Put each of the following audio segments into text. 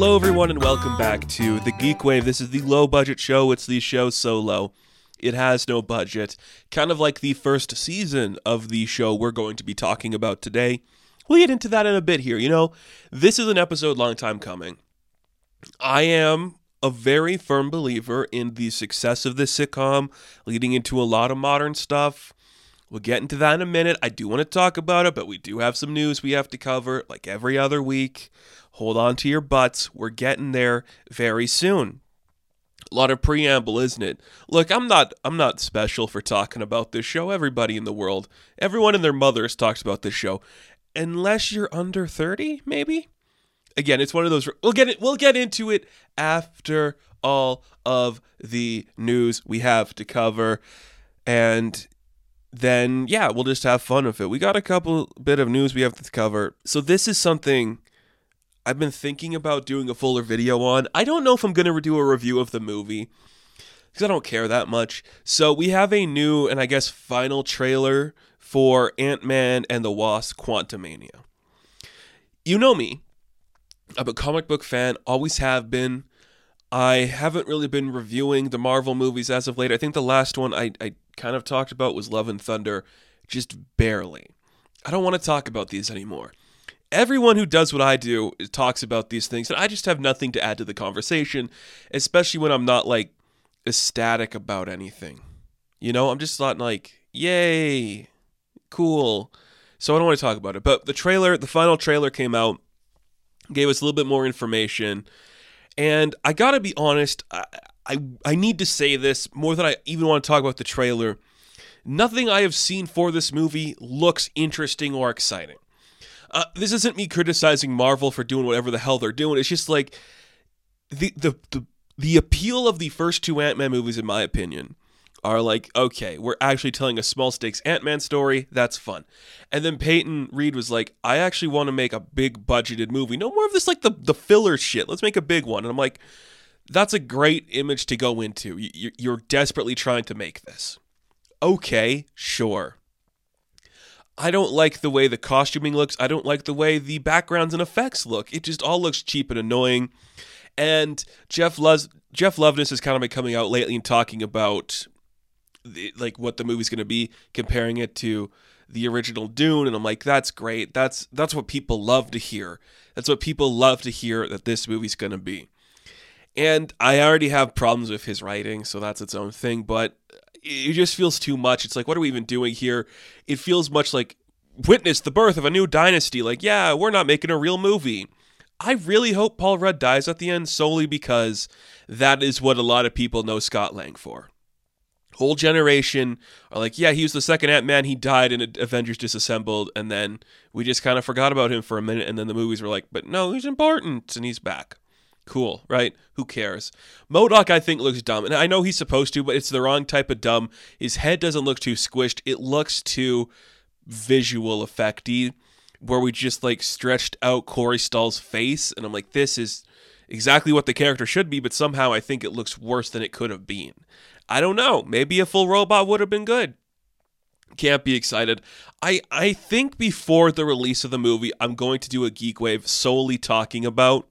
Hello, everyone, and welcome back to the Geek Wave. This is the low budget show. It's the show so low. It has no budget. Kind of like the first season of the show we're going to be talking about today. We'll get into that in a bit here. You know, this is an episode long time coming. I am a very firm believer in the success of this sitcom, leading into a lot of modern stuff. We'll get into that in a minute. I do want to talk about it, but we do have some news we have to cover, like every other week. Hold on to your butts. We're getting there very soon. A lot of preamble, isn't it? Look, I'm not I'm not special for talking about this show. Everybody in the world, everyone and their mothers talks about this show. Unless you're under 30, maybe? Again, it's one of those we'll get it we'll get into it after all of the news we have to cover. And then yeah, we'll just have fun with it. We got a couple bit of news we have to cover. So this is something I've been thinking about doing a fuller video on. I don't know if I'm going to do a review of the movie because I don't care that much. So we have a new and I guess final trailer for Ant-Man and the Wasp Quantumania. You know me. I'm a comic book fan, always have been. I haven't really been reviewing the Marvel movies as of late. I think the last one I, I kind of talked about was Love and Thunder, just barely. I don't want to talk about these anymore. Everyone who does what I do talks about these things, and I just have nothing to add to the conversation, especially when I'm not like ecstatic about anything. You know, I'm just not like, yay, cool. So I don't want to talk about it. But the trailer, the final trailer came out, gave us a little bit more information. And I gotta be honest, I, I, I need to say this more than I even want to talk about the trailer. Nothing I have seen for this movie looks interesting or exciting. Uh, this isn't me criticizing Marvel for doing whatever the hell they're doing. It's just like the the the, the appeal of the first two Ant Man movies, in my opinion, are like, okay, we're actually telling a small stakes Ant Man story. That's fun. And then Peyton Reed was like, I actually want to make a big budgeted movie. No more of this like the, the filler shit. Let's make a big one. And I'm like, that's a great image to go into. You're desperately trying to make this. Okay, sure. I don't like the way the costuming looks. I don't like the way the backgrounds and effects look. It just all looks cheap and annoying. And Jeff Loves Jeff Loveness has kind of been coming out lately and talking about the, like what the movie's going to be, comparing it to the original Dune, and I'm like, that's great. That's that's what people love to hear. That's what people love to hear that this movie's going to be. And I already have problems with his writing, so that's its own thing. But it just feels too much. It's like, what are we even doing here? It feels much like witness the birth of a new dynasty. Like, yeah, we're not making a real movie. I really hope Paul Rudd dies at the end solely because that is what a lot of people know Scott Lang for. Whole generation are like, yeah, he was the second Ant Man. He died in Avengers Disassembled, and then we just kind of forgot about him for a minute. And then the movies were like, but no, he's important, and he's back. Cool, right? Who cares? MODOK, I think, looks dumb. And I know he's supposed to, but it's the wrong type of dumb. His head doesn't look too squished. It looks too visual effecty, where we just like stretched out Corey Stoll's face. And I'm like, this is exactly what the character should be, but somehow I think it looks worse than it could have been. I don't know. Maybe a full robot would have been good. Can't be excited. I I think before the release of the movie, I'm going to do a geek wave solely talking about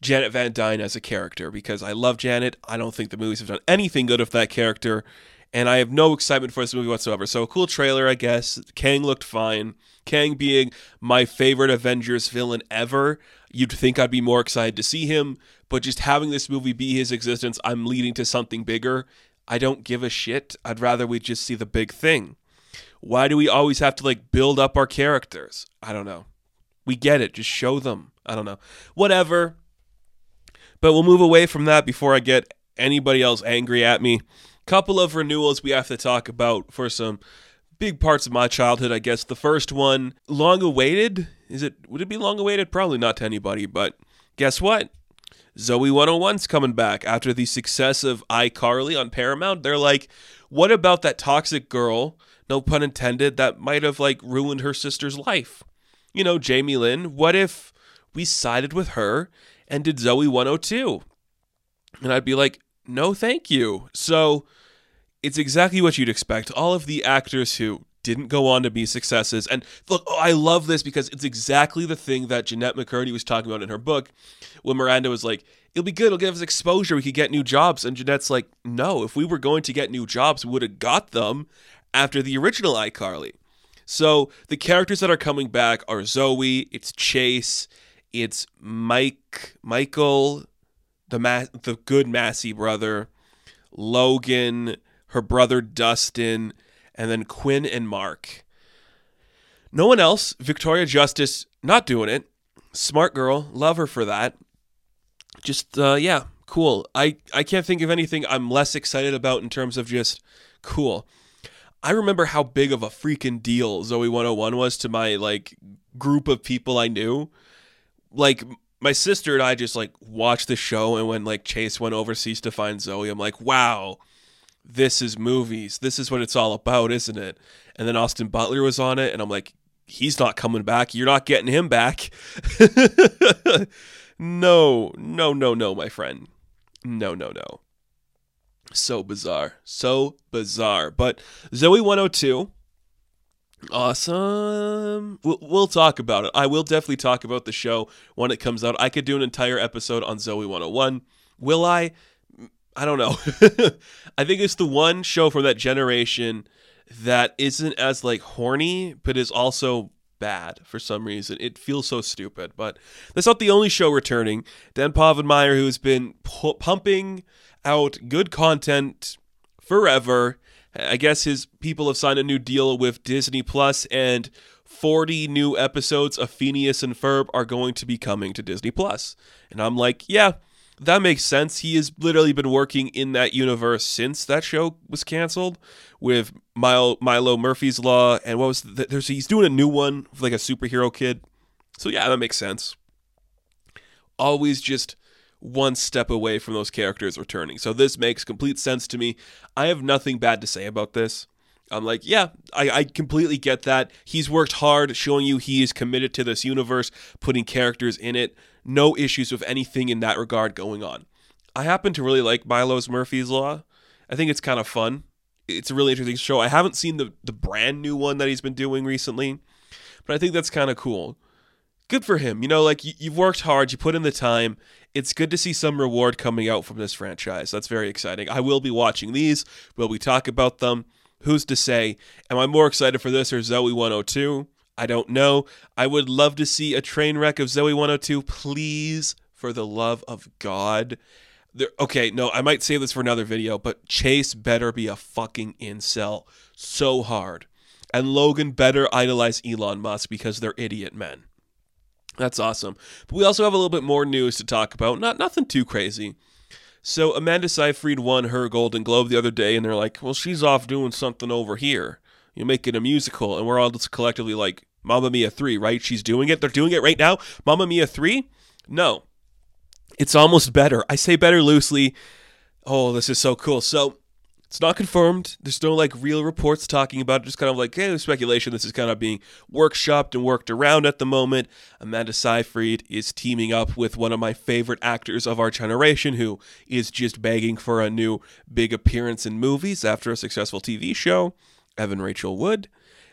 Janet Van Dyne as a character because I love Janet. I don't think the movies have done anything good with that character, and I have no excitement for this movie whatsoever. So, a cool trailer, I guess. Kang looked fine. Kang being my favorite Avengers villain ever. You'd think I'd be more excited to see him, but just having this movie be his existence, I'm leading to something bigger. I don't give a shit. I'd rather we just see the big thing. Why do we always have to like build up our characters? I don't know. We get it. Just show them. I don't know. Whatever. But we'll move away from that before I get anybody else angry at me. Couple of renewals we have to talk about for some big parts of my childhood, I guess. The first one, long awaited. Is it would it be long awaited? Probably not to anybody, but guess what? Zoey 101's coming back after the success of iCarly on Paramount. They're like, what about that toxic girl, no pun intended, that might have like ruined her sister's life? You know, Jamie Lynn, what if we sided with her and did Zoey 102. And I'd be like, no, thank you. So it's exactly what you'd expect. All of the actors who didn't go on to be successes. And look, oh, I love this because it's exactly the thing that Jennette McCurdy was talking about in her book when Miranda was like, it'll be good, it'll give us exposure, we could get new jobs. And Jennette's like, no, if we were going to get new jobs, we would have got them after the original iCarly. So the characters that are coming back are Zoey, it's Chase, it's Mike, Michael, the Ma- the good Massey brother, Logan, her brother Dustin, and then Quinn and Mark. No one else. Victoria Justice not doing it. Smart girl, love her for that. Just uh, yeah, cool. I I can't think of anything I'm less excited about in terms of just cool. I remember how big of a freaking deal Zoey 101 was to my like group of people I knew. Like my sister and I just like watched the show and when like Chase went overseas to find Zoey, I'm like, "Wow, this is movies. This is what it's all about, isn't it?" And then Austin Butler was on it and I'm like, "He's not coming back. You're not getting him back." no, no, no, no, my friend. No, no, no. So bizarre. So bizarre. But Zoey 102. Awesome. We'll, we'll talk about it. I will definitely talk about the show when it comes out. I could do an entire episode on Zoey 101. Will I? I don't know. I think it's the one show from that generation that isn't as like horny, but is also bad for some reason. It feels so stupid, but that's not the only show returning. Dan Povenmire, who's been pu- pumping out good content forever. I guess his people have signed a new deal with Disney Plus, and 40 new episodes of Phineas and Ferb are going to be coming to Disney Plus. And I'm like, yeah, that makes sense. He has literally been working in that universe since that show was canceled with Milo, Milo Murphy's Law, and what was the, there's he's doing a new one with like a superhero kid. So yeah, that makes sense. Always just one step away from those characters returning. So this makes complete sense to me. I have nothing bad to say about this. I'm like, yeah, I, I completely get that. He's worked hard showing you he is committed to this universe, putting characters in it. No issues with anything in that regard going on. I happen to really like Milo's Murphy's Law. I think it's kind of fun. It's a really interesting show. I haven't seen the, the brand new one that he's been doing recently, but I think that's kind of cool good for him. You know, like you, have worked hard, you put in the time. It's good to see some reward coming out from this franchise. That's very exciting. I will be watching these. Will we talk about them? Who's to say? Am I more excited for this or Zoey 102? I don't know. I would love to see a train wreck of Zoey 102. Please, for the love of God. There, okay, no, I might save this for another video, but Chase better be a fucking incel so hard. And Logan better idolize Elon Musk because they're idiot men. That's awesome. But we also have a little bit more news to talk about. Not nothing too crazy. So Amanda Seyfried won her Golden Globe the other day, and they're like, "Well, she's off doing something over here. You're making a musical," and we're all just collectively like, "Mamma Mia three, right? She's doing it. They're doing it right now. Mamma Mia three? No, it's almost better. I say better loosely. Oh, this is so cool. So it's not confirmed. There's no like real reports talking about it. Just kind of like hey, speculation. This is kind of being workshopped and worked around at the moment. Amanda Seyfried is teaming up with one of my favorite actors of our generation, who is just begging for a new big appearance in movies after a successful TV show. Evan Rachel Wood.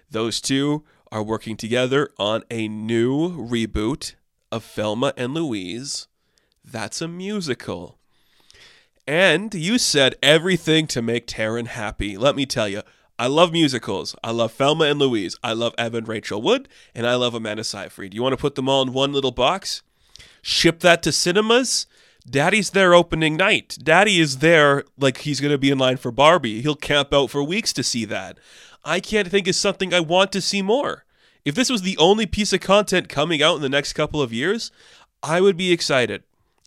Those two are working together on a new reboot of Thelma and Louise. That's a musical. And you said everything to make Taryn happy. Let me tell you, I love musicals. I love Thelma and Louise. I love Evan Rachel Wood, and I love Amanda Seyfried. You want to put them all in one little box? Ship that to cinemas? Daddy's there opening night. Daddy is there like he's going to be in line for Barbie. He'll camp out for weeks to see that. I can't think of something I want to see more. If this was the only piece of content coming out in the next couple of years, I would be excited.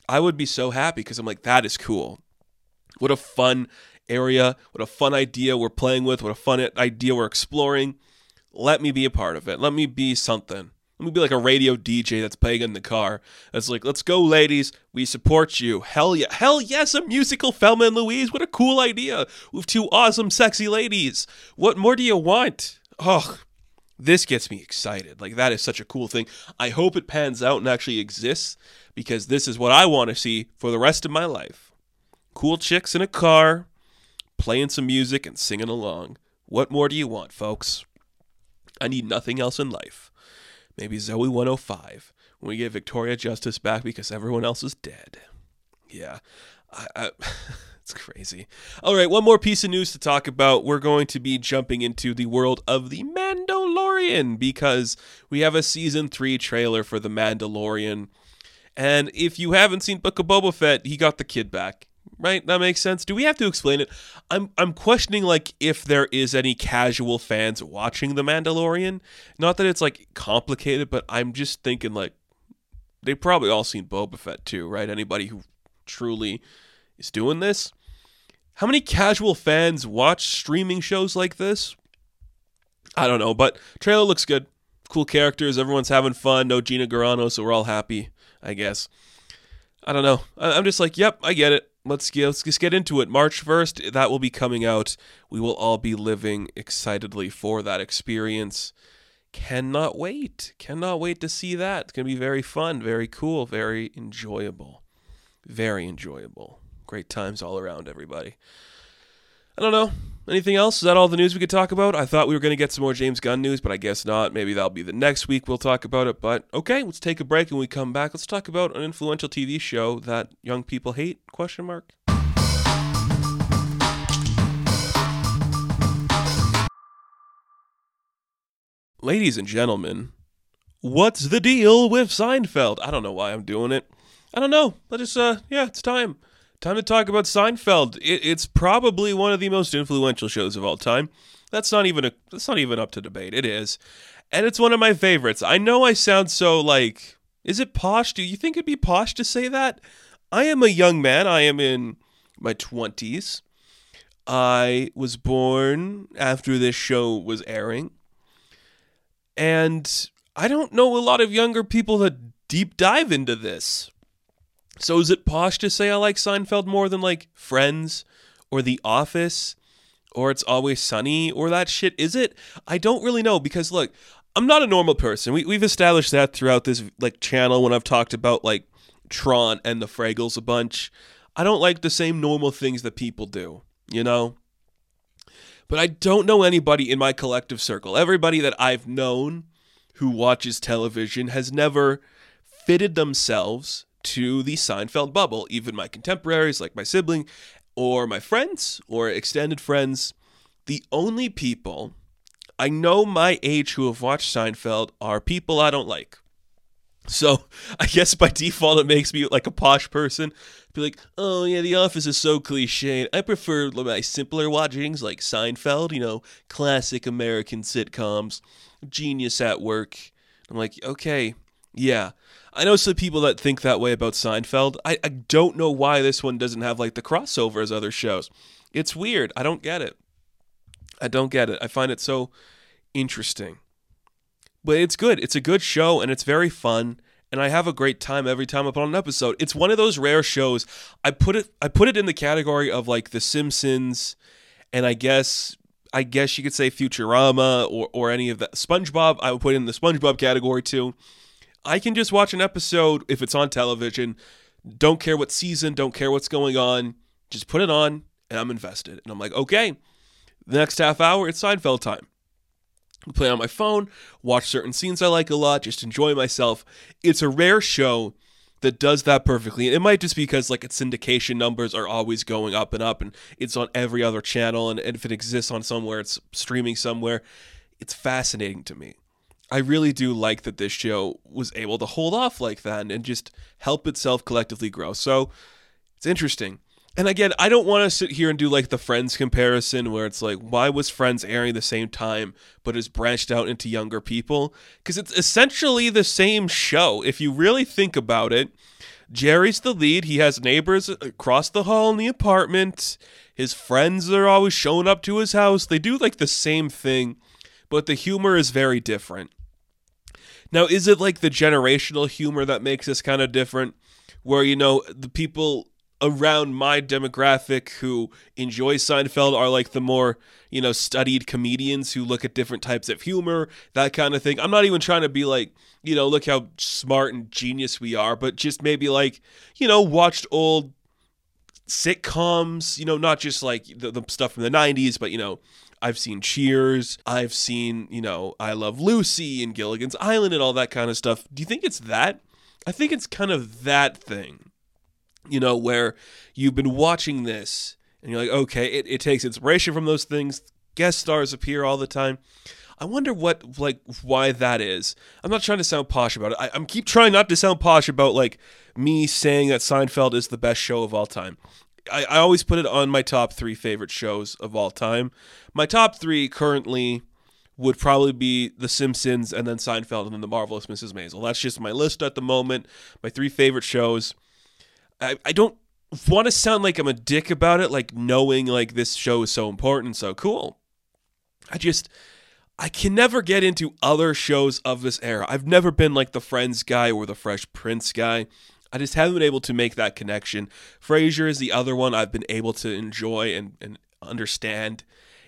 I would be so happy because I'm like, that is cool. What a fun area. What a fun idea we're playing with. What a fun idea we're exploring. Let me be a part of it. Let me be something. Let me be like a radio DJ that's playing in the car. That's like, let's go, ladies. We support you. Hell yeah. Hell yes, a musical Thelma and Louise. What a cool idea. With two awesome, sexy ladies. What more do you want? Oh, this gets me excited. Like, that is such a cool thing. I hope it pans out and actually exists because this is what I want to see for the rest of my life. Cool chicks in a car, playing some music and singing along. What more do you want, folks? I need nothing else in life. Maybe Zoey 105 when we get Victoria Justice back because everyone else is dead. Yeah. I, I it's crazy. All right, one more piece of news to talk about. We're going to be jumping into the world of the Mandalorian because we have a season 3 trailer for the Mandalorian. And if you haven't seen Book of Boba Fett, he got the kid back right? That makes sense. Do we have to explain it? I'm I'm questioning like if there is any casual fans watching The Mandalorian. Not that it's like complicated, but I'm just thinking like they probably all seen Boba Fett too, right? Anybody who truly is doing this. How many casual fans watch streaming shows like this? I don't know, but trailer looks good. Cool characters, everyone's having fun. No Gina Carano, so we're all happy, I guess. I don't know. I'm just like, yep, I get it let's get, let's just get into it. March 1st, that will be coming out. We will all be living excitedly for that experience. Cannot wait. Cannot wait to see that. It's going to be very fun, very cool, very enjoyable. Very enjoyable. Great times all around, everybody. I don't know. Anything else? Is that all the news we could talk about? I thought we were going to get some more James Gunn news, but I guess not. Maybe that'll be the next week we'll talk about it. But okay, let's take a break and we come back. Let's talk about an influential TV show that young people hate? Question mark. Ladies and gentlemen, what's the deal with Seinfeld? I don't know why I'm doing it. I don't know. I just uh yeah, it's time. Time to talk about Seinfeld. It, it's probably one of the most influential shows of all time. That's not even a that's not even up to debate. It is. And it's one of my favorites. I know I sound so like is it posh? Do you think it'd be posh to say that? I am a young man. I am in my 20s. I was born after this show was airing. And I don't know a lot of younger people that deep dive into this. So is it posh to say I like Seinfeld more than like Friends or The Office or It's Always Sunny or that shit? Is it? I don't really know because look, I'm not a normal person. We we've established that throughout this like channel when I've talked about like Tron and the Fraggles a bunch. I don't like the same normal things that people do, you know? But I don't know anybody in my collective circle. Everybody that I've known who watches television has never fitted themselves to the Seinfeld bubble. Even my contemporaries, like my sibling, or my friends, or extended friends, the only people I know my age who have watched Seinfeld are people I don't like. So I guess by default it makes me like a posh person. Be like, oh yeah, The Office is so cliche. I prefer my simpler watchings like Seinfeld, you know, classic American sitcoms, Genius at Work. I'm like, okay, yeah. I know some people that think that way about Seinfeld. I, I don't know why this one doesn't have like the crossover as other shows. It's weird. I don't get it. I don't get it. I find it so interesting. But it's good. It's a good show and it's very fun and I have a great time every time I put on an episode. It's one of those rare shows. I put it I put it in the category of like The Simpsons and I guess I guess you could say Futurama or or any of that. SpongeBob I would put in the SpongeBob category too. I can just watch an episode if it's on television. Don't care what season, don't care what's going on. Just put it on and I'm invested. And I'm like, okay, the next half hour, it's Seinfeld time. I play on my phone, watch certain scenes I like a lot, just enjoy myself. It's a rare show that does that perfectly. It might just be because like its syndication numbers are always going up and up and it's on every other channel and, and if it exists on somewhere, it's streaming somewhere. It's fascinating to me. I really do like that this show was able to hold off like that and just help itself collectively grow. So it's interesting. And again, I don't want to sit here and do like the Friends comparison where it's like, why was Friends airing the same time but is branched out into younger people? Because it's essentially the same show. If you really think about it, Jerry's the lead. He has neighbors across the hall in the apartment. His friends are always showing up to his house. They do like the same thing, but the humor is very different. Now, is it like the generational humor that makes this kind of different? Where, you know, the people around my demographic who enjoy Seinfeld are like the more, you know, studied comedians who look at different types of humor, that kind of thing. I'm not even trying to be like, you know, look how smart and genius we are, but just maybe like, you know, watched old sitcoms, you know, not just like the, the stuff from the 90s, but, you know, I've seen Cheers. I've seen, you know, I Love Lucy and Gilligan's Island and all that kind of stuff. Do you think it's that? I think it's kind of that thing, you know, where you've been watching this and you're like, okay, it, it takes inspiration from those things. Guest stars appear all the time. I wonder what like why that is. I'm not trying to sound posh about it. I, am keep trying not to sound posh about like me saying that Seinfeld is the best show of all time. I, I always put it on my top three favorite shows of all time. My top three currently would probably be The Simpsons and then Seinfeld and then The Marvelous Mrs. Maisel. That's just my list at the moment. My three favorite shows. I, I don't want to sound like I'm a dick about it, like knowing like this show is so important, so cool. I just I can never get into other shows of this era. I've never been like the Friends guy or the Fresh Prince guy. I just haven't been able to make that connection. Frasier is the other one I've been able to enjoy and, and understand.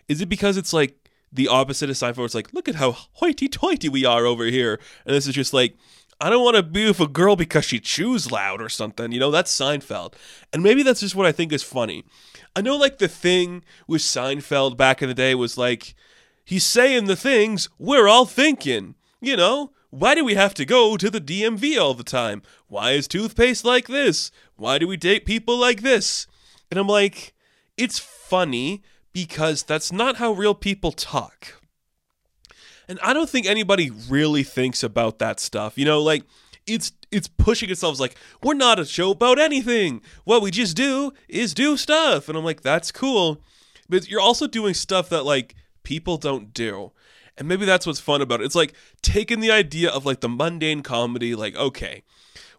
Is it because it's like the opposite of Seinfeld? It's like, look at how hoity toity we are over here. And this is just like, I don't want to be with a girl because she chews loud or something. You know, that's Seinfeld. And maybe that's just what I think is funny. I know, like, the thing with Seinfeld back in the day was like, He's saying the things we're all thinking. You know, why do we have to go to the DMV all the time? Why is toothpaste like this? Why do we date people like this? And I'm like, it's funny because that's not how real people talk. And I don't think anybody really thinks about that stuff. You know, like it's it's pushing itself like we're not a show about anything. What we just do is do stuff. And I'm like, that's cool. But you're also doing stuff that like people don't do. And maybe that's what's fun about it. It's like taking the idea of like the mundane comedy, like, okay,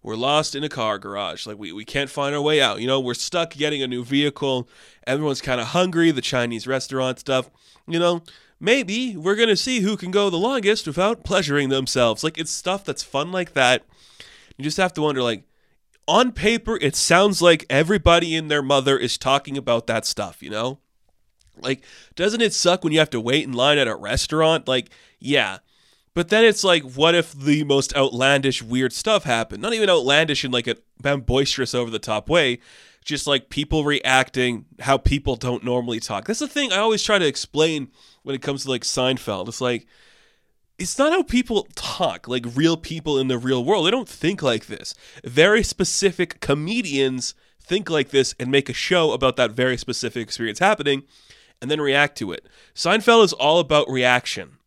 we're lost in a car garage. Like we, we can't find our way out. You know, we're stuck getting a new vehicle. Everyone's kind of hungry, the Chinese restaurant stuff. You know, maybe we're going to see who can go the longest without pleasuring themselves. Like it's stuff that's fun like that. You just have to wonder, like, on paper, it sounds like everybody and their mother is talking about that stuff, you know? Like, doesn't it suck when you have to wait in line at a restaurant? Like, yeah. But then it's like, what if the most outlandish, weird stuff happened? Not even outlandish in like a boisterous, over the top way, just like people reacting how people don't normally talk. That's the thing I always try to explain when it comes to like Seinfeld. It's like, it's not how people talk, like real people in the real world. They don't think like this. Very specific comedians think like this and make a show about that very specific experience happening and then react to it. Seinfeld is all about reaction.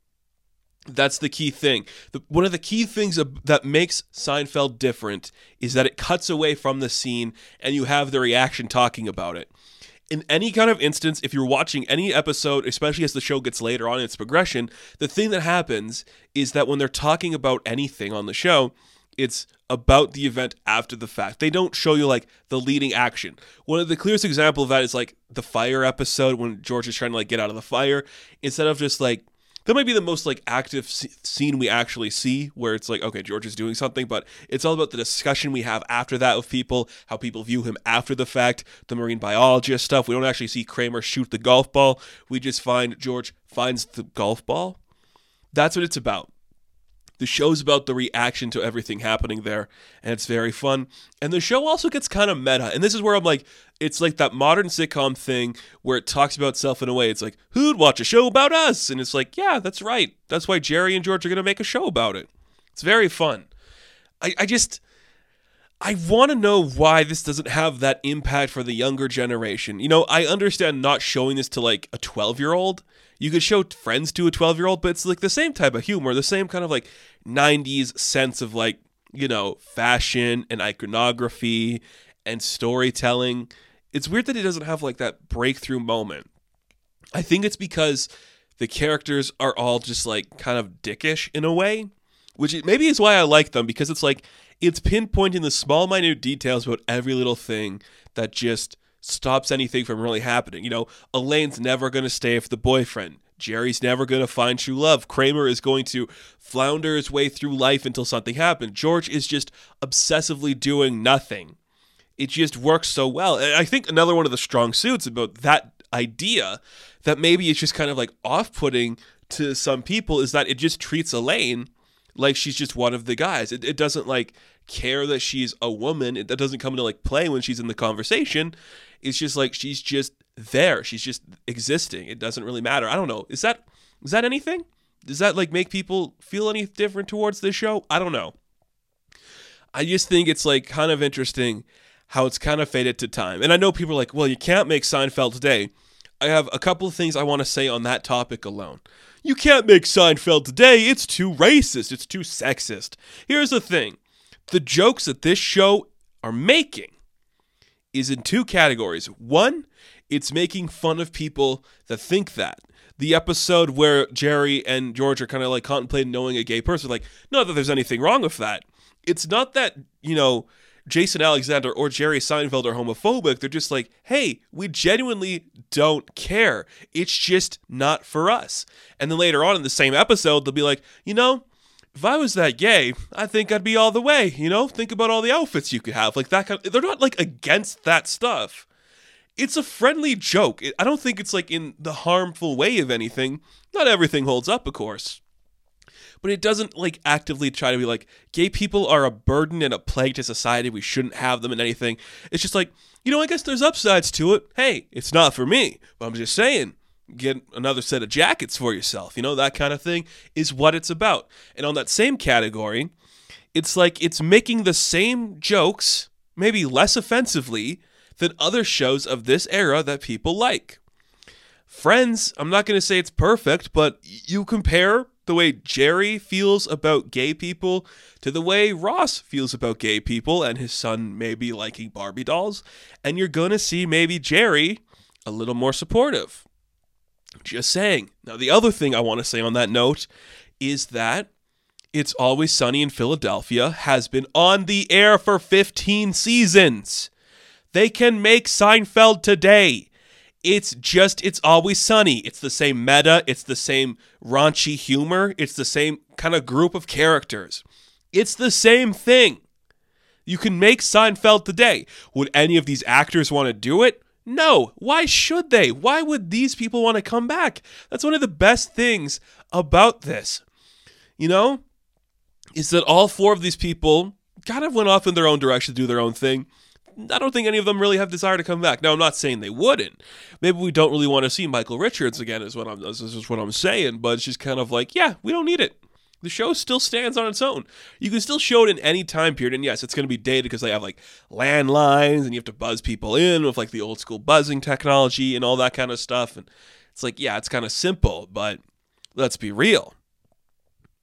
That's the key thing. The, one of the key things that makes Seinfeld different is that it cuts away from the scene and you have the reaction talking about it. In any kind of instance, if you're watching any episode, especially as the show gets later on in its progression, the thing that happens is that when they're talking about anything on the show, it's about the event after the fact. They don't show you like the leading action. One of the clearest example of that is like the fire episode when George is trying to like get out of the fire. Instead of just like that might be the most like active scene we actually see where it's like okay George is doing something but it's all about the discussion we have after that with people how people view him after the fact the marine biologist stuff. We don't actually see Kramer shoot the golf ball. We just find George finds the golf ball. That's what it's about the show's about the reaction to everything happening there, and it's very fun. And the show also gets kind of meta, and this is where I'm like, it's like that modern sitcom thing where it talks about itself in a way. It's like, who'd watch a show about us? And it's like, yeah, that's right. That's why Jerry and George are going to make a show about it. It's very fun. I, I just. I want to know why this doesn't have that impact for the younger generation. You know, I understand not showing this to like a 12 year old you could show friends to a 12 year old, but it's like the same type of humor, the same kind of like 90s sense of like, you know, fashion and iconography and storytelling. It's weird that it doesn't have like that breakthrough moment. I think it's because the characters are all just like kind of dickish in a way, which maybe is why I like them because it's like it's pinpointing the small, minute details about every little thing that just stops anything from really happening. You know, Elaine's never going to stay with the boyfriend. Jerry's never going to find true love. Kramer is going to flounder his way through life until something happens. George is just obsessively doing nothing. It just works so well. And I think another one of the strong suits about that idea that maybe it's just kind of like off putting to some people is that it just treats Elaine like she's just one of the guys. It, it doesn't like care that she's a woman. It, that doesn't come into like play when she's in the conversation. It's just like she's just there. She's just existing. It doesn't really matter. I don't know. Is that is that anything? Does that like make people feel any different towards this show? I don't know. I just think it's like kind of interesting how it's kind of faded to time. And I know people are like, well, you can't make Seinfeld today. I have a couple of things I want to say on that topic alone. You can't make Seinfeld today. It's too racist. It's too sexist. Here's the thing the jokes that this show are making is in two categories. One, it's making fun of people that think that. The episode where Jerry and George are kind of like contemplating knowing a gay person, like, not that there's anything wrong with that. It's not that, you know, Jason Alexander or Jerry Seinfeld are homophobic. They're just like, hey, we genuinely don't care. It's just not for us. And then later on in the same episode, they'll be like, you know, if I was that gay, I think I'd be all the way. You know, think about all the outfits you could have. Like that kind of, they're not like against that stuff. It's a friendly joke. I don't think it's like in the harmful way of anything. Not everything holds up, of course but it doesn't like actively try to be like gay people are a burden and a plague to society. We shouldn't have them in anything. It's just like, you know, I guess there's upsides to it. Hey, it's not for me, but I'm just saying, get another set of jackets for yourself. You know, that kind of thing is what it's about. And on that same category, it's like it's making the same jokes, maybe less offensively, than other shows of this era that people like. Friends, I'm not going to say it's perfect, but you compare the way Jerry feels about gay people to the way Ross feels about gay people and his son maybe liking Barbie dolls. And you're going to see maybe Jerry a little more supportive. Just saying. Now, the other thing I want to say on that note is that It's Always Sunny in Philadelphia has been on the air for 15 seasons. They can make Seinfeld today. It's just, it's always sunny. It's the same meta, it's the same raunchy humor, it's the same kind of group of characters. It's the same thing. You can make Seinfeld today. Would any of these actors want to do it? No. Why should they? Why would these people want to come back? That's one of the best things about this. You know, is that all four of these people kind of went off in their own direction to do their own thing. I don't think any of them really have desire to come back. Now, I'm not saying they wouldn't. Maybe we don't really want to see Michael Richards again. Is what I'm. This is what I'm saying. But it's just kind of like, yeah, we don't need it. The show still stands on its own. You can still show it in any time period, and yes, it's going to be dated because they have like landlines and you have to buzz people in with like the old school buzzing technology and all that kind of stuff. And it's like, yeah, it's kind of simple, but let's be real.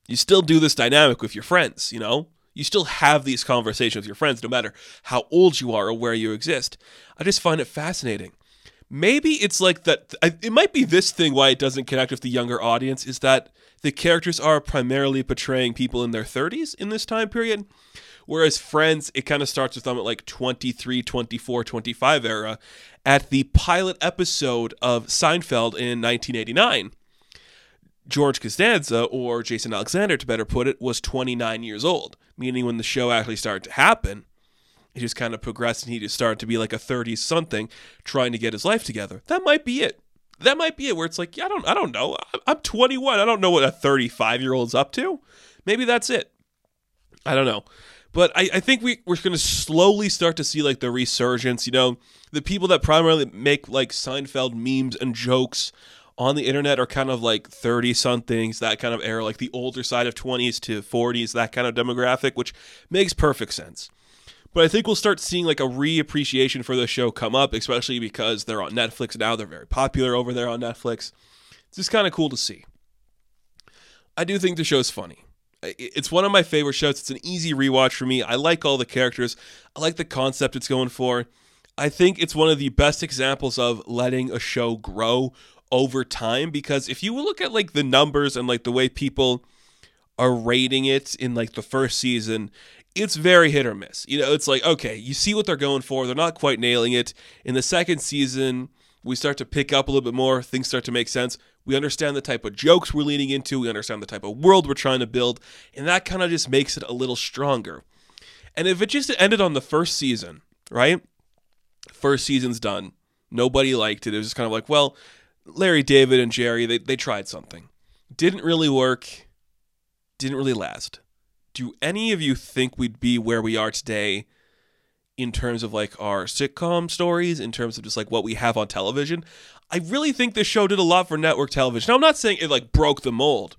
You still do this dynamic with your friends, you know? You still have these conversations with your friends, no matter how old you are or where you exist. I just find it fascinating. Maybe it's like that. It might be this thing why it doesn't connect with the younger audience is that the characters are primarily portraying people in their 30s in this time period. Whereas Friends, it kind of starts with them at like 23, 24, 25 era at the pilot episode of Seinfeld in 1989. George Costanza, or Jason Alexander to better put it, was 29 years old, meaning when the show actually started to happen, he just kind of progressed and he just started to be like a 30 something trying to get his life together. That might be it. That might be it where it's like, yeah, I don't I don't know. I'm 21. I don't know what a 35 year old's up to. Maybe that's it. I don't know. But I, I think we, we're going to slowly start to see like the resurgence. You know, the people that primarily make like Seinfeld memes and jokes on the internet are kind of like 30 somethings, that kind of era, like the older side of 20s to 40s, that kind of demographic, which makes perfect sense. But I think we'll start seeing like a reappreciation for the show come up, especially because they're on Netflix now. They're very popular over there on Netflix. It's just kind of cool to see. I do think the show's funny. It's one of my favorite shows. It's an easy rewatch for me. I like all the characters. I like the concept it's going for. I think it's one of the best examples of letting a show grow over time because if you look at like the numbers and like the way people are rating it in like the first season, it's very hit or miss. You know, it's like, okay, you see what they're going for. They're not quite nailing it. In the second season, we start to pick up a little bit more. Things start to make sense. We understand the type of jokes we're leaning into. We understand the type of world we're trying to build. And that kind of just makes it a little stronger. And if it just ended on the first season, right? First season's done. Nobody liked it. It was just kind of like, well, Larry David and Jerry, they, they tried something. Didn't really work. Didn't really last do any of you think we'd be where we are today in terms of like our sitcom stories, in terms of just like what we have on television? I really think this show did a lot for network television. Now, I'm not saying it like broke the mold,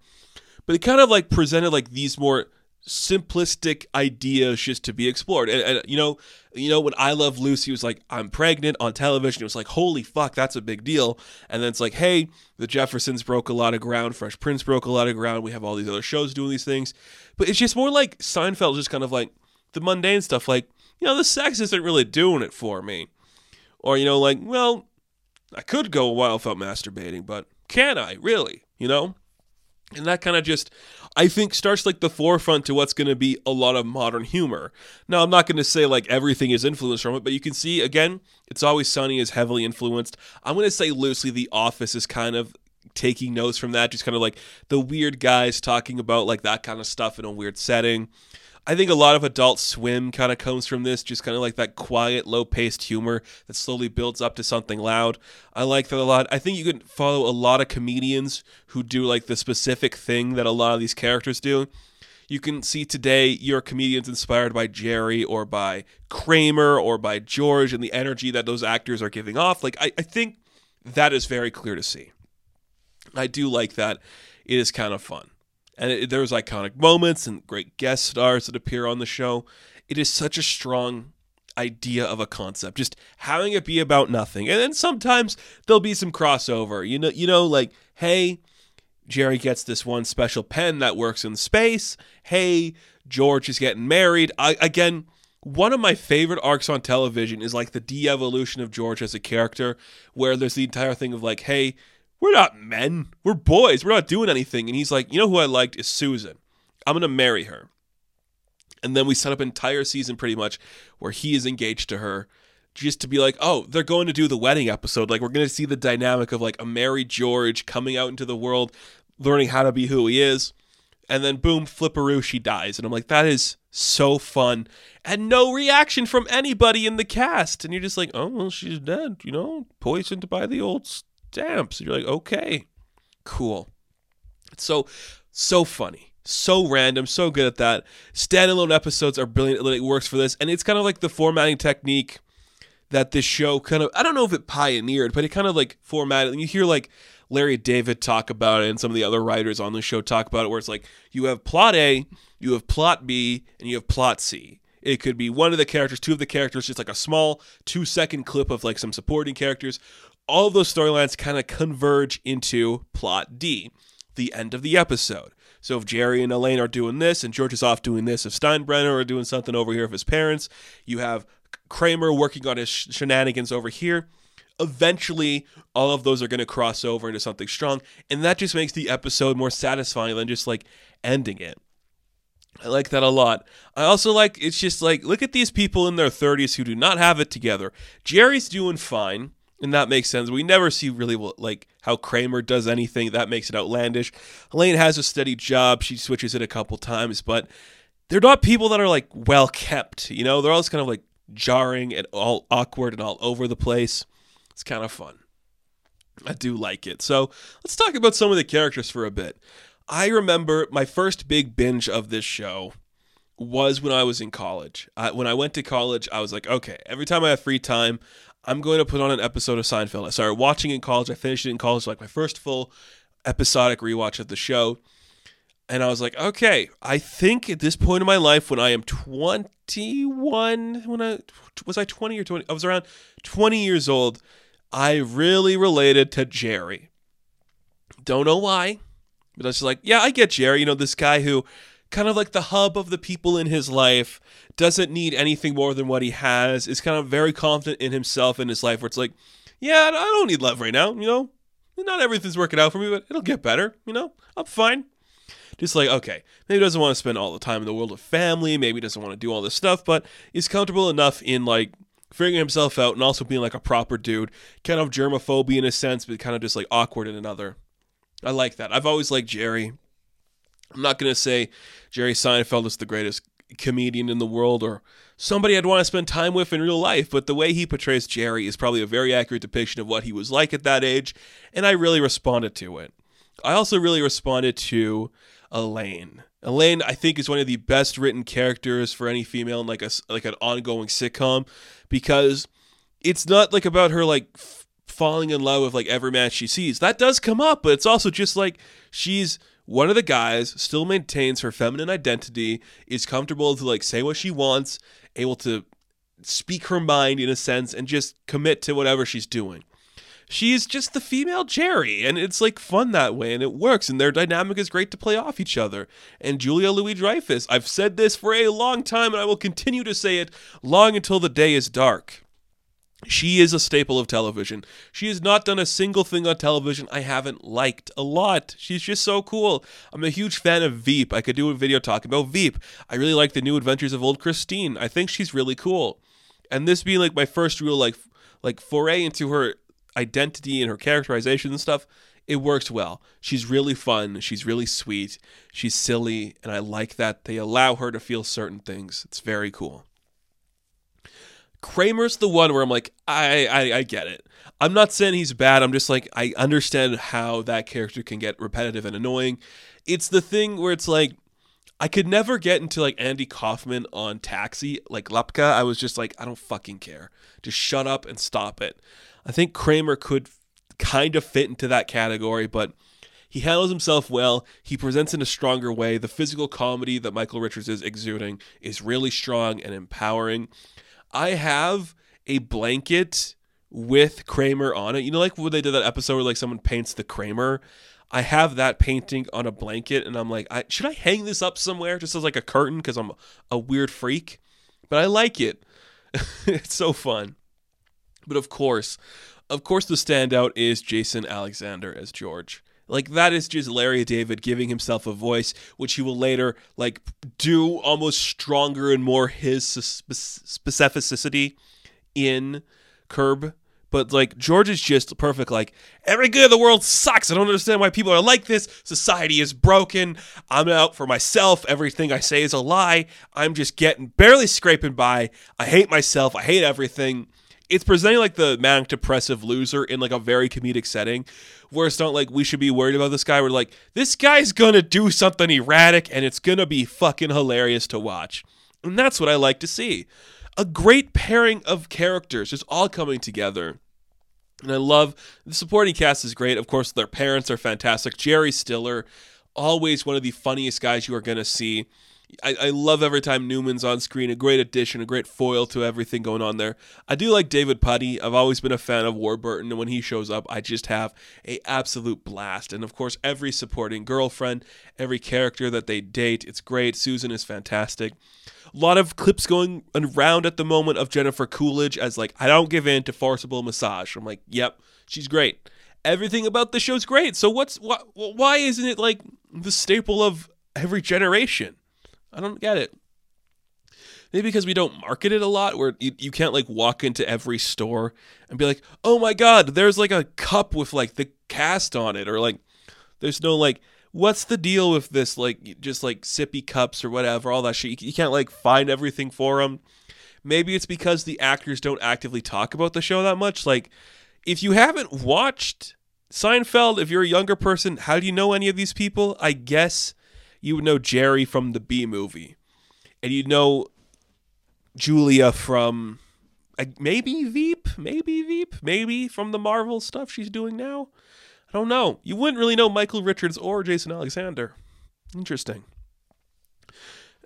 but it kind of like presented like these more simplistic ideas just to be explored. And, and, you know, you know when I Love Lucy was like, I'm pregnant on television. It was like, holy fuck, that's a big deal. And then it's like, hey, the Jeffersons broke a lot of ground. Fresh Prince broke a lot of ground. We have all these other shows doing these things, but it's just more like Seinfeld, just kind of like the mundane stuff. Like, you know, the sex isn't really doing it for me, or you know, like, well, I could go a while without masturbating, but can I really? You know. And that kind of just, I think, starts like the forefront to what's going to be a lot of modern humor. Now, I'm not going to say like everything is influenced from it, but you can see, again, It's Always Sunny is heavily influenced. I'm going to say loosely The Office is kind of taking notes from that, just kind of like the weird guys talking about like that kind of stuff in a weird setting. I think a lot of Adult Swim kind of comes from this, just kind of like that quiet, low paced humor that slowly builds up to something loud. I like that a lot. I think you can follow a lot of comedians who do like the specific thing that a lot of these characters do. You can see today your comedians inspired by Jerry or by Kramer or by George and the energy that those actors are giving off. Like, I, I think that is very clear to see. I do like that. It is kind of fun and it, there's iconic moments and great guest stars that appear on the show. It is such a strong idea of a concept, just having it be about nothing. And then sometimes there'll be some crossover. You know, you know, like, hey, Jerry gets this one special pen that works in space. Hey, George is getting married. I, again, one of my favorite arcs on television is like the de-evolution of George as a character, where there's the entire thing of like, hey, we're not men. We're boys. We're not doing anything. And he's like, you know who I liked is Susan. I'm going to marry her. And then we set up an entire season pretty much where he is engaged to her just to be like, oh, they're going to do the wedding episode. Like, we're going to see the dynamic of like a married George coming out into the world, learning how to be who he is. And then, boom, flipperoo, she dies. And I'm like, that is so fun. And no reaction from anybody in the cast. And you're just like, oh, well, she's dead, you know, poisoned by the old stamps. And you're like, okay, cool. It's so, so funny. So random, so good at that. Standalone episodes are brilliant. It works for this. And it's kind of like the formatting technique that this show kind of, I don't know if it pioneered, but it kind of like formatted. And you hear like Larry David talk about it and some of the other writers on the show talk about it, where it's like you have plot A, you have plot B, and you have plot C. It could be one of the characters, two of the characters, just like a small two second clip of like some supporting characters, all of those storylines kind of converge into plot D, the end of the episode. So if Jerry and Elaine are doing this and George is off doing this, if Steinbrenner are doing something over here with his parents, you have Kramer working on his shenanigans over here. Eventually, all of those are going to cross over into something strong, and that just makes the episode more satisfying than just like ending it. I like that a lot. I also like it's just like look at these people in their 30s who do not have it together. Jerry's doing fine and that makes sense. We never see really like how Kramer does anything that makes it outlandish. Elaine has a steady job; she switches it a couple times, but they're not people that are like well kept. You know, they're always kind of like jarring and all awkward and all over the place. It's kind of fun. I do like it. So let's talk about some of the characters for a bit. I remember my first big binge of this show was when I was in college. I, when I went to college, I was like, okay, every time I have free time, I'm going to put on an episode of Seinfeld. I started watching it in college. I finished it in college, like my first full episodic rewatch of the show. And I was like, okay, I think at this point in my life, when I am 21, when I was I 20 or 20, I was around 20 years old, I really related to Jerry. Don't know why, but I was like, yeah, I get Jerry. You know, this guy who kind of like the hub of the people in his life, doesn't need anything more than what he has, is kind of very confident in himself in his life, where it's like, yeah, I don't need love right now, you know? Not everything's working out for me, but it'll get better, you know? I'm fine. Just like, okay, maybe doesn't want to spend all the time in the world of family, maybe doesn't want to do all this stuff, but is comfortable enough in like figuring himself out and also being like a proper dude, kind of germophobia in a sense, but kind of just like awkward in another. I like that. I've always liked Jerry. I'm not going to say Jerry Seinfeld is the greatest comedian in the world or somebody I'd want to spend time with in real life, but the way he portrays Jerry is probably a very accurate depiction of what he was like at that age, and I really responded to it. I also really responded to Elaine. Elaine, I think, is one of the best written characters for any female in like a like an ongoing sitcom because it's not like about her like f- falling in love with like every man she sees. That does come up, but it's also just like she's one of the guys, still maintains her feminine identity, is comfortable to like say what she wants, able to speak her mind in a sense, and just commit to whatever she's doing she's just the female Jerry, and it's like fun that way, and it works, and their dynamic is great to play off each other. And Julia Louis Dreyfus, I've said this for a long time, and I will continue to say it long until the day is dark. She is a staple of television. She has not done a single thing on television I haven't liked a lot. She's just so cool. I'm a huge fan of Veep. I could do a video talking about Veep. I really like the new adventures of old Christine. I think she's really cool. And this being like my first real like like foray into her identity and her characterization and stuff, it works well. She's really fun. She's really sweet. She's silly. And I like that they allow her to feel certain things. It's very cool. Kramer's the one where I'm like, I, I, I get it. I'm not saying he's bad. I'm just like, I understand how that character can get repetitive and annoying. It's the thing where it's like, I could never get into like Andy Kaufman on Taxi, like Latka. I was just like, I don't fucking care. Just shut up and stop it. I think Kramer could kind of fit into that category, but he handles himself well. He presents in a stronger way. The physical comedy that Michael Richards is exuding is really strong and empowering. I have a blanket with Kramer on it. You know, like when they did that episode where like someone paints the Kramer. I have that painting on a blanket, and I'm like, I, should I hang this up somewhere just as like a curtain because I'm a weird freak? But I like it. it's so fun. But of course, of course, the standout is Jason Alexander as George. Like that is just Larry David giving himself a voice, which he will later like do almost stronger and more his specificity in Curb. But like George is just perfect. Like every good in the world sucks. I don't understand why people are like this. Society is broken. I'm out for myself. Everything I say is a lie. I'm just getting barely scraping by. I hate myself. I hate everything it's presenting like the manic depressive loser in like a very comedic setting where it's not like we should be worried about this guy. We're like this guy's gonna do something erratic and it's gonna be fucking hilarious to watch. And that's what i like to see. A great pairing of characters just all coming together. And i love the supporting cast is great. Of course their parents are fantastic. Jerry stiller always one of the funniest guys you are gonna see I, I love every time Newman's on screen. A great addition, a great foil to everything going on there. I do like David Puddy. I've always been a fan of Warburton, and when he shows up, I just have a absolute blast. And of course, every supporting girlfriend, every character that they date, it's great. Susan is fantastic. A lot of clips going around at the moment of Jennifer Coolidge as like, I don't give in to forcible massage. I'm like, yep, she's great. Everything about the show's great. So what's why, why isn't it like the staple of every generation? I don't get it. Maybe because we don't market it a lot, where you, you can't like walk into every store and be like, oh my god, there's like a cup with like the cast on it, or like there's no like, what's the deal with this like just like sippy cups or whatever, all that shit. You, you can't like find everything for them. Maybe it's because the actors don't actively talk about the show that much. Like, if you haven't watched Seinfeld, if you're a younger person, how do you know any of these people? I guess you would know Jerry from the Bee Movie, and you'd know Julia from maybe Veep, maybe Veep, maybe from the Marvel stuff she's doing now. I don't know. You wouldn't really know Michael Richards or Jason Alexander. Interesting.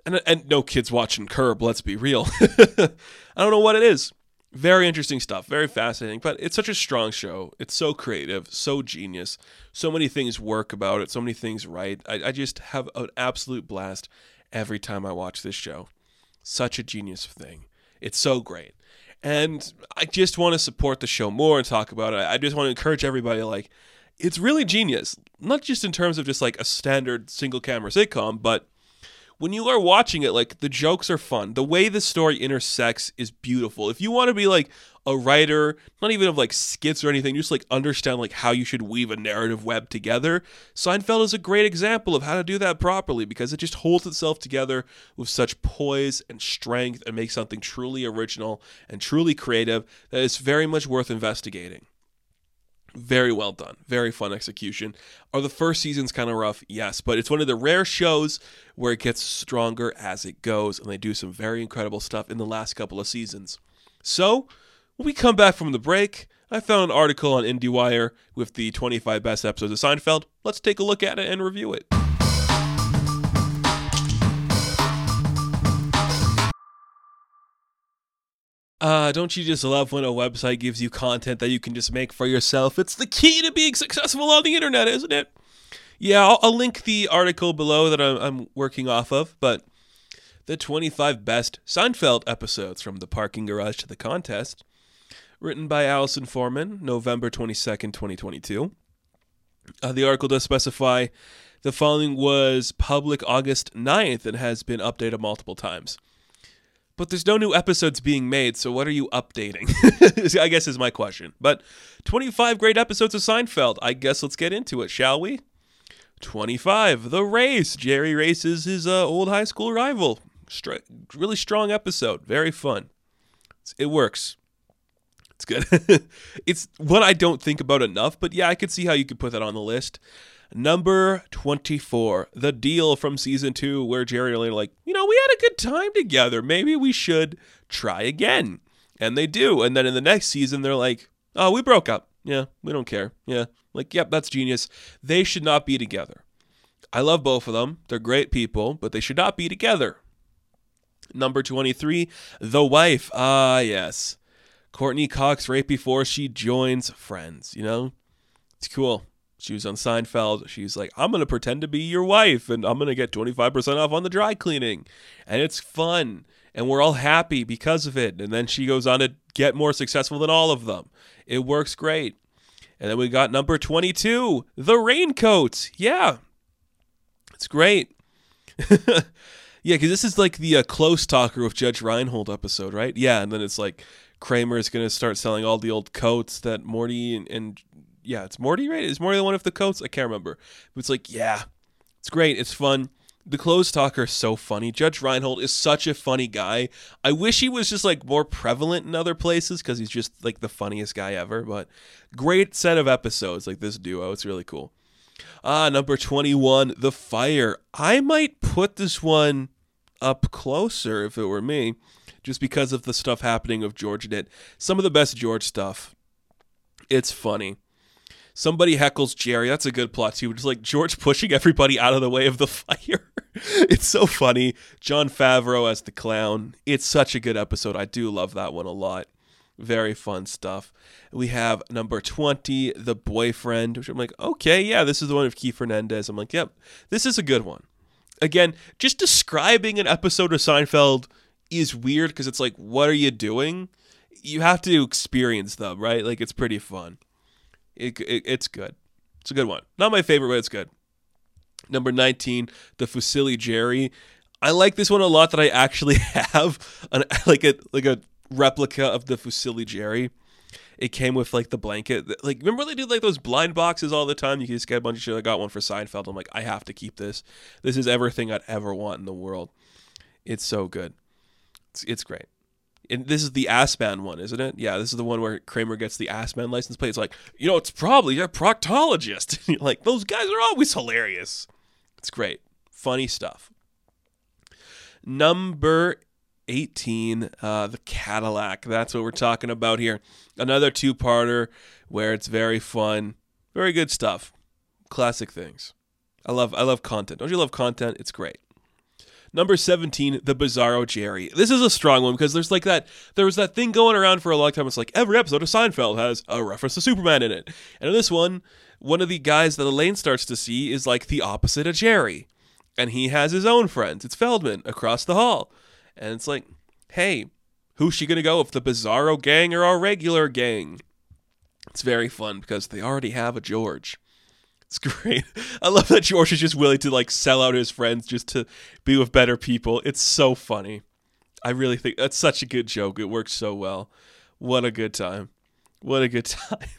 And and no kids watching Curb. Let's be real. I don't know what it is very interesting stuff, very fascinating, but it's such a strong show. It's so creative, so genius. So many things work about it, so many things right. I, I just have an absolute blast every time I watch this show. Such a genius thing. It's so great. And I just want to support the show more and talk about it. I just want to encourage everybody like it's really genius. Not just in terms of just like a standard single camera sitcom, but when you are watching it, like the jokes are fun. The way the story intersects is beautiful. If you want to be like a writer, not even of like skits or anything, just like understand like how you should weave a narrative web together, Seinfeld is a great example of how to do that properly because it just holds itself together with such poise and strength and makes something truly original and truly creative that is very much worth investigating. Very well done. Very fun execution. Are the first seasons kind of rough? Yes, but it's one of the rare shows where it gets stronger as it goes, and they do some very incredible stuff in the last couple of seasons. So, when we come back from the break, I found an article on IndieWire with the 25 best episodes of Seinfeld. Let's take a look at it and review it. Uh, don't you just love when a website gives you content that you can just make for yourself? It's the key to being successful on the internet, isn't it? Yeah, I'll, I'll link the article below that I'm, I'm working off of, but the 25 best Seinfeld episodes from the parking garage to the contest, written by Alison Foreman, November 22nd, 2022. Uh, the article does specify the following was public August 9th and has been updated multiple times. But there's no new episodes being made, so what are you updating? I guess is my question. But 25 great episodes of Seinfeld. I guess let's get into it, shall we? 25, The Race. Jerry races his uh, old high school rival. Str- really strong episode. Very fun. It works. It's good. it's one I don't think about enough, but yeah, I could see how you could put that on the list. Number 24, The Deal from season two, where Jerry and like, you know, we had a good time together. Maybe we should try again. And they do. And then in the next season, they're like, oh, we broke up. Yeah, we don't care. Yeah. Like, yep, that's genius. They should not be together. I love both of them. They're great people, but they should not be together. Number 23, The Wife. Ah, yes. Courteney Cox right before she joins Friends, you know? It's cool. She was on Seinfeld. She's like, I'm going to pretend to be your wife and I'm going to get 25% off on the dry cleaning. And it's fun. And we're all happy because of it. And then she goes on to get more successful than all of them. It works great. And then we got number 22, The Raincoat. Yeah. It's great. yeah, because this is like the uh, close talker with Judge Reinhold episode, right? Yeah. And then it's like Kramer is going to start selling all the old coats that Morty and, and yeah, it's Morty, right? Is Morty the one with the coats? I can't remember. But it's like, yeah, it's great. It's fun. The clothes talker is so funny. Judge Reinhold is such a funny guy. I wish he was just like more prevalent in other places because he's just like the funniest guy ever. But great set of episodes like this duo. It's really cool. Ah, number 21, The Fire. I might put this one up closer if it were me, just because of the stuff happening of George in it. Some of the best George stuff. It's funny. Somebody heckles Jerry. That's a good plot too. Just like George pushing everybody out of the way of the fire. it's so funny. Jon Favreau as the clown. It's such a good episode. I do love that one a lot. Very fun stuff. We have number 20, The Boyfriend, which I'm like, okay, yeah, this is the one of Keith Fernandez. I'm like, yep, this is a good one. Again, just describing an episode of Seinfeld is weird because it's like, what are you doing? You have to experience them, right? Like, it's pretty fun. It, it, it's good. It's a good one. Not my favorite, but it's good. Number 19, the Fusilli Jerry. I like this one a lot that I actually have an like a like a replica of the Fusilli Jerry. It came with like the blanket. Like remember they did like those blind boxes all the time? You can just get a bunch of shit. I got one for Seinfeld. I'm like, I have to keep this. This is everything I'd ever want in the world. It's so good. It's, it's great and this is the Assman one, isn't it? Yeah, this is the one where Kramer gets the Assman license plate. It's like, you know, it's probably a proctologist. like, those guys are always hilarious. It's great. Funny stuff. Number 18, uh, the Cadillac. That's what we're talking about here. Another two parter where it's very fun. Very good stuff. Classic things. I love I love content. Don't you love content? It's great. Number 17, The Bizarro Jerry. This is a strong one because there's like that, there was that thing going around for a long time. It's like every episode of Seinfeld has a reference to Superman in it. And in this one, one of the guys that Elaine starts to see is like the opposite of Jerry. And he has his own friends. It's Feldman across the hall. And it's like, hey, who's she going to go with, the Bizarro gang or our regular gang? It's very fun because they already have a George. It's great. I love that George is just willing to like sell out his friends just to be with better people. It's so funny. I really think that's such a good joke. It works so well. What a good time. What a good time.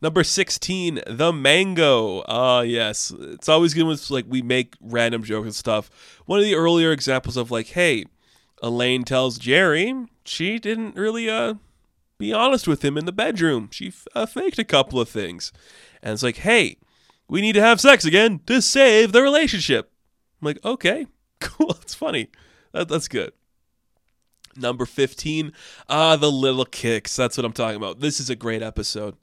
Number 16, the mango. Ah, uh, yes. It's always good when it's like we make random jokes and stuff. One of the earlier examples of like, hey, Elaine tells Jerry she didn't really uh be honest with him in the bedroom. She uh, faked a couple of things. And it's like, hey, we need to have sex again to save the relationship. I'm like, okay, cool. It's funny. That, that's good. Number 15, ah, the little kicks. That's what I'm talking about. This is a great episode.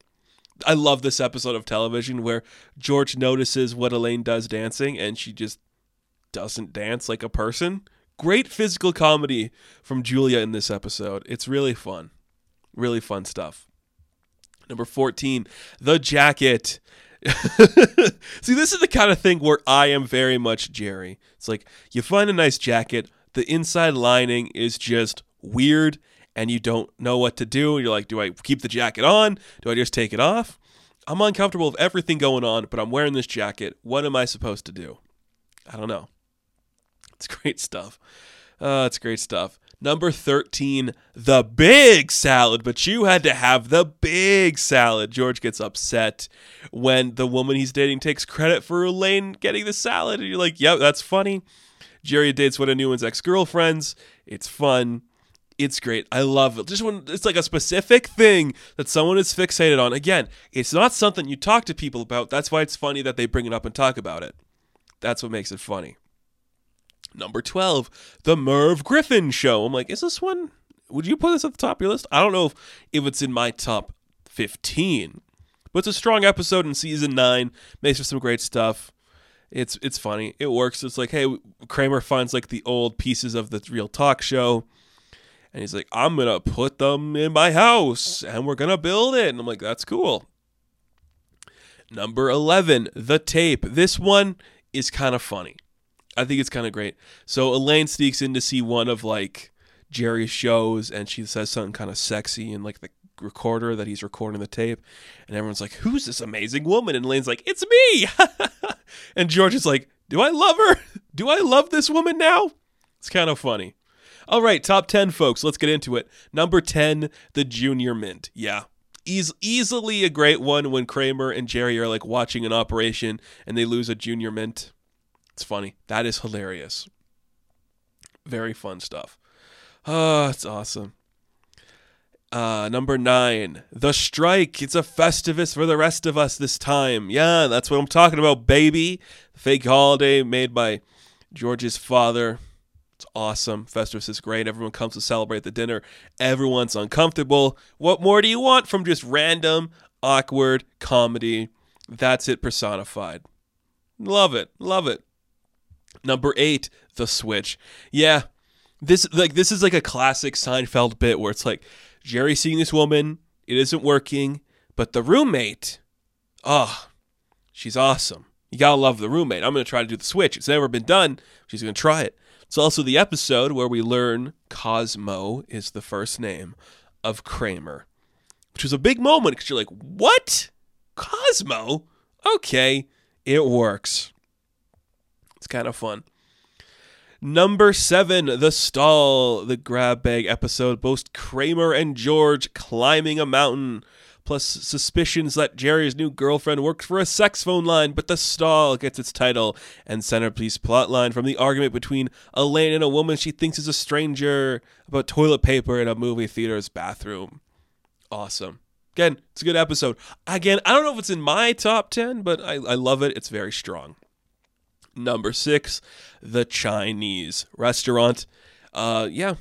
I love this episode of television where George notices what Elaine does dancing and she just doesn't dance like a person. Great physical comedy from Julia in this episode. It's really fun. Really fun stuff. Number 14, The Jacket. See, this is the kind of thing where I am very much Jerry. It's like you find a nice jacket, the inside lining is just weird and you don't know what to do. You're like, do I keep the jacket on? Do I just take it off? I'm uncomfortable with everything going on, but I'm wearing this jacket. What am I supposed to do? I don't know. It's great stuff. Uh, it's great stuff. Number 13, the big salad. But you had to have the big salad. George gets upset when the woman he's dating takes credit for Elaine getting the salad. And you're like, yep, that's funny. Jerry dates one of Newman's ex girlfriends. It's fun. It's great. I love it. Just when it's like a specific thing that someone is fixated on. Again, it's not something you talk to people about. That's why it's funny that they bring it up and talk about it. That's what makes it funny. Number 12, The Merv Griffin Show. I'm like, is this one? Would you put this at the top of your list? I don't know if, if it's in my top 15, but it's a strong episode in season 9. Makes for some great stuff. It's it's funny. It works. It's like, hey, Kramer finds like the old pieces of the real talk show. And he's like, I'm going to put them in my house and we're going to build it. And I'm like, that's cool. Number 11, The Tape. This one is kind of funny. I think it's kind of great. So Elaine sneaks in to see one of like Jerry's shows and she says something kind of sexy in like the recorder that he's recording the tape. And everyone's like, Who's this amazing woman? And Elaine's like, It's me. and George is like, Do I love her? Do I love this woman now? It's kind of funny. All right, top 10, folks. Let's get into it. Number 10, the Junior Mint. Yeah. Eas- easily a great one when Kramer and Jerry are like watching an operation and they lose a Junior Mint. It's funny. That is hilarious. Very fun stuff. Oh, it's awesome. Uh, number nine, The Strike. It's a Festivus for the rest of us this time. Yeah, that's what I'm talking about, baby. fake holiday made by George's father. It's awesome. Festivus is great. Everyone comes to celebrate the dinner. Everyone's uncomfortable. What more do you want from just random, awkward comedy? That's it personified. Love it. Love it. Number eight, The Switch. Yeah, this like this is like a classic Seinfeld bit where it's like Jerry seeing this woman, it isn't working, but the roommate, oh, she's awesome. You gotta love the roommate. I'm gonna try to do the switch. It's never been done. She's gonna try it. It's also the episode where we learn Cosmo is the first name of Kramer, which was a big moment because you're like, what? Cosmo? Okay, it works. It's kind of fun. Number seven, The Stall, the grab bag episode boasts Kramer and George climbing a mountain, plus suspicions that Jerry's new girlfriend works for a sex phone line, but The Stall gets its title and centerpiece plotline from the argument between Elaine and a woman she thinks is a stranger about toilet paper in a movie theater's bathroom. Awesome. Again, it's a good episode. Again, I don't know if it's in my top 10, but I, I love it. It's very strong. Number six, the Chinese restaurant. Uh, yeah,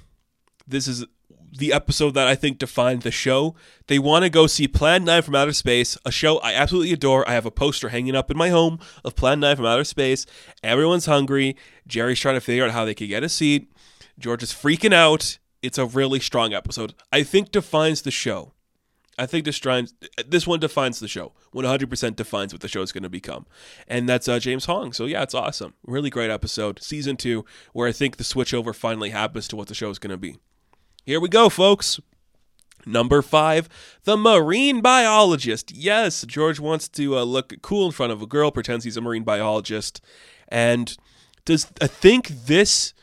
this is the episode that I think defined the show. They want to go see Plan 9 from Outer Space, a show I absolutely adore. I have a poster hanging up in my home of Plan 9 from Outer Space. Everyone's hungry. Jerry's trying to figure out how they could get a seat. George is freaking out. It's a really strong episode. I think defines the show. I think this defines this one defines the show. 100% defines what the show is going to become, and that's uh, James Hong. So yeah, it's awesome. Really great episode, season two, where I think the switchover finally happens to what the show is going to be. Here we go, folks. Number five, the marine biologist. Yes, George wants to uh, look cool in front of a girl, pretends he's a marine biologist, and does I think this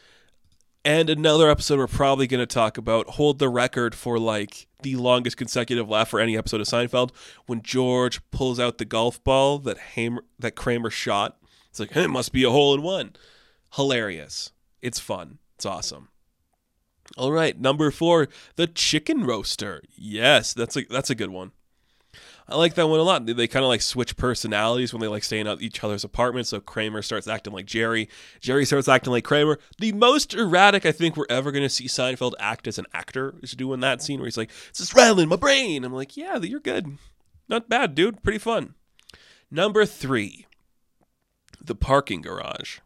and another episode we're probably going to talk about hold the record for like the longest consecutive laugh for any episode of Seinfeld when George pulls out the golf ball that Hamer, that Kramer shot. It's like, hey, it must be a hole in one. Hilarious. It's fun. It's awesome. All right, number four, the chicken roaster. Yes, that's a that's a good one. I like that one a lot. They kind of like switch personalities when they like stay in each other's apartments. So Kramer starts acting like Jerry. Jerry starts acting like Kramer. The most erratic I think we're ever going to see Seinfeld act as an actor is doing that scene where he's like, "It's just rattling my brain." I'm like, "Yeah, you're good. Not bad, dude. Pretty fun." Number three, the parking garage.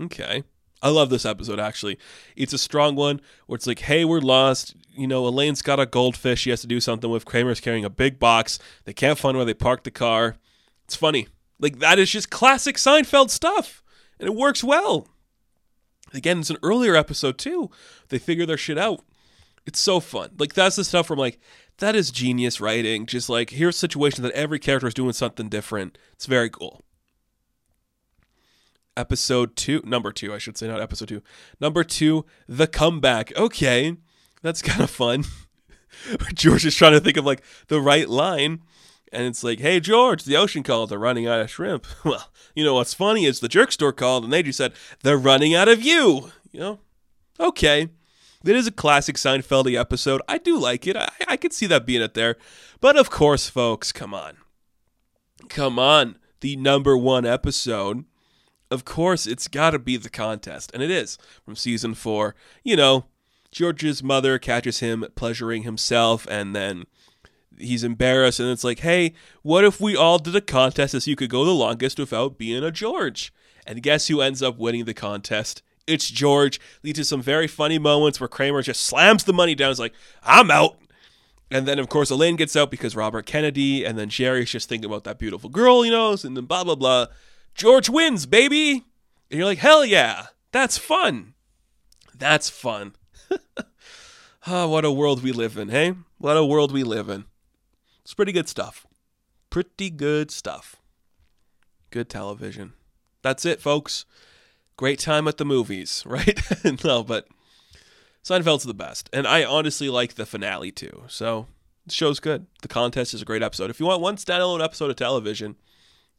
Okay. I love this episode actually. It's a strong one where it's like, hey, we're lost. You know, Elaine's got a goldfish she has to do something with. Kramer's carrying a big box. They can't find where they parked the car. It's funny. Like, that is just classic Seinfeld stuff. And it works well. Again, it's an earlier episode too. They figure their shit out. It's so fun. Like, that's the stuff where I'm like, that is genius writing. Just like, here's a situation that every character is doing something different. It's very cool episode two, number two, I should say, not episode two. Number two, the comeback. Okay, that's kind of fun. George is trying to think of like the right line. And it's like, hey, George, the ocean called. They're running out of shrimp. Well, you know what's funny is the jerk store called and they just said, they're running out of you. You know? Okay. It is a classic Seinfeldy episode. I do like it. I, I could see that being it there. But of course, folks, come on. Come on. The number one episode of course, it's got to be the contest, and it is from season four. You know, George's mother catches him pleasuring himself, and then he's embarrassed, and it's like, hey, what if we all did a contest as you could go the longest without being a George? And guess who ends up winning the contest? It's George. Leads to some very funny moments where Kramer just slams the money down. He's like, I'm out. And then, of course, Elaine gets out because Robert Kennedy, and then Jerry's just thinking about that beautiful girl, you know, and then blah, blah, blah. George wins, baby. And you're like, hell yeah, that's fun. That's fun. oh, what a world we live in, hey? What a world we live in. It's pretty good stuff. Pretty good stuff. Good television. That's it, folks. Great time at the movies, right? no, but Seinfeld's the best. And I honestly like the finale too. So the show's good. The contest is a great episode. If you want one standalone episode of television,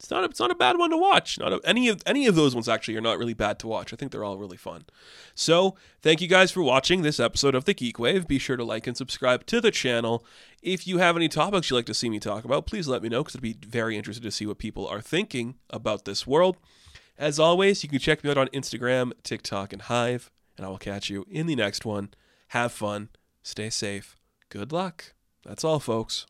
it's not a, it's not a bad one to watch. Not a, any of any of those ones actually are not really bad to watch. I think they're all really fun. So thank you guys for watching this episode of the Geek Wave. Be sure to like and subscribe to the channel. If you have any topics you'd like to see me talk about, please let me know because I'd be very interested to see what people are thinking about this world. As always, you can check me out on Instagram, TikTok, and Hive, and I will catch you in the next one. Have fun, stay safe, good luck. That's all, folks.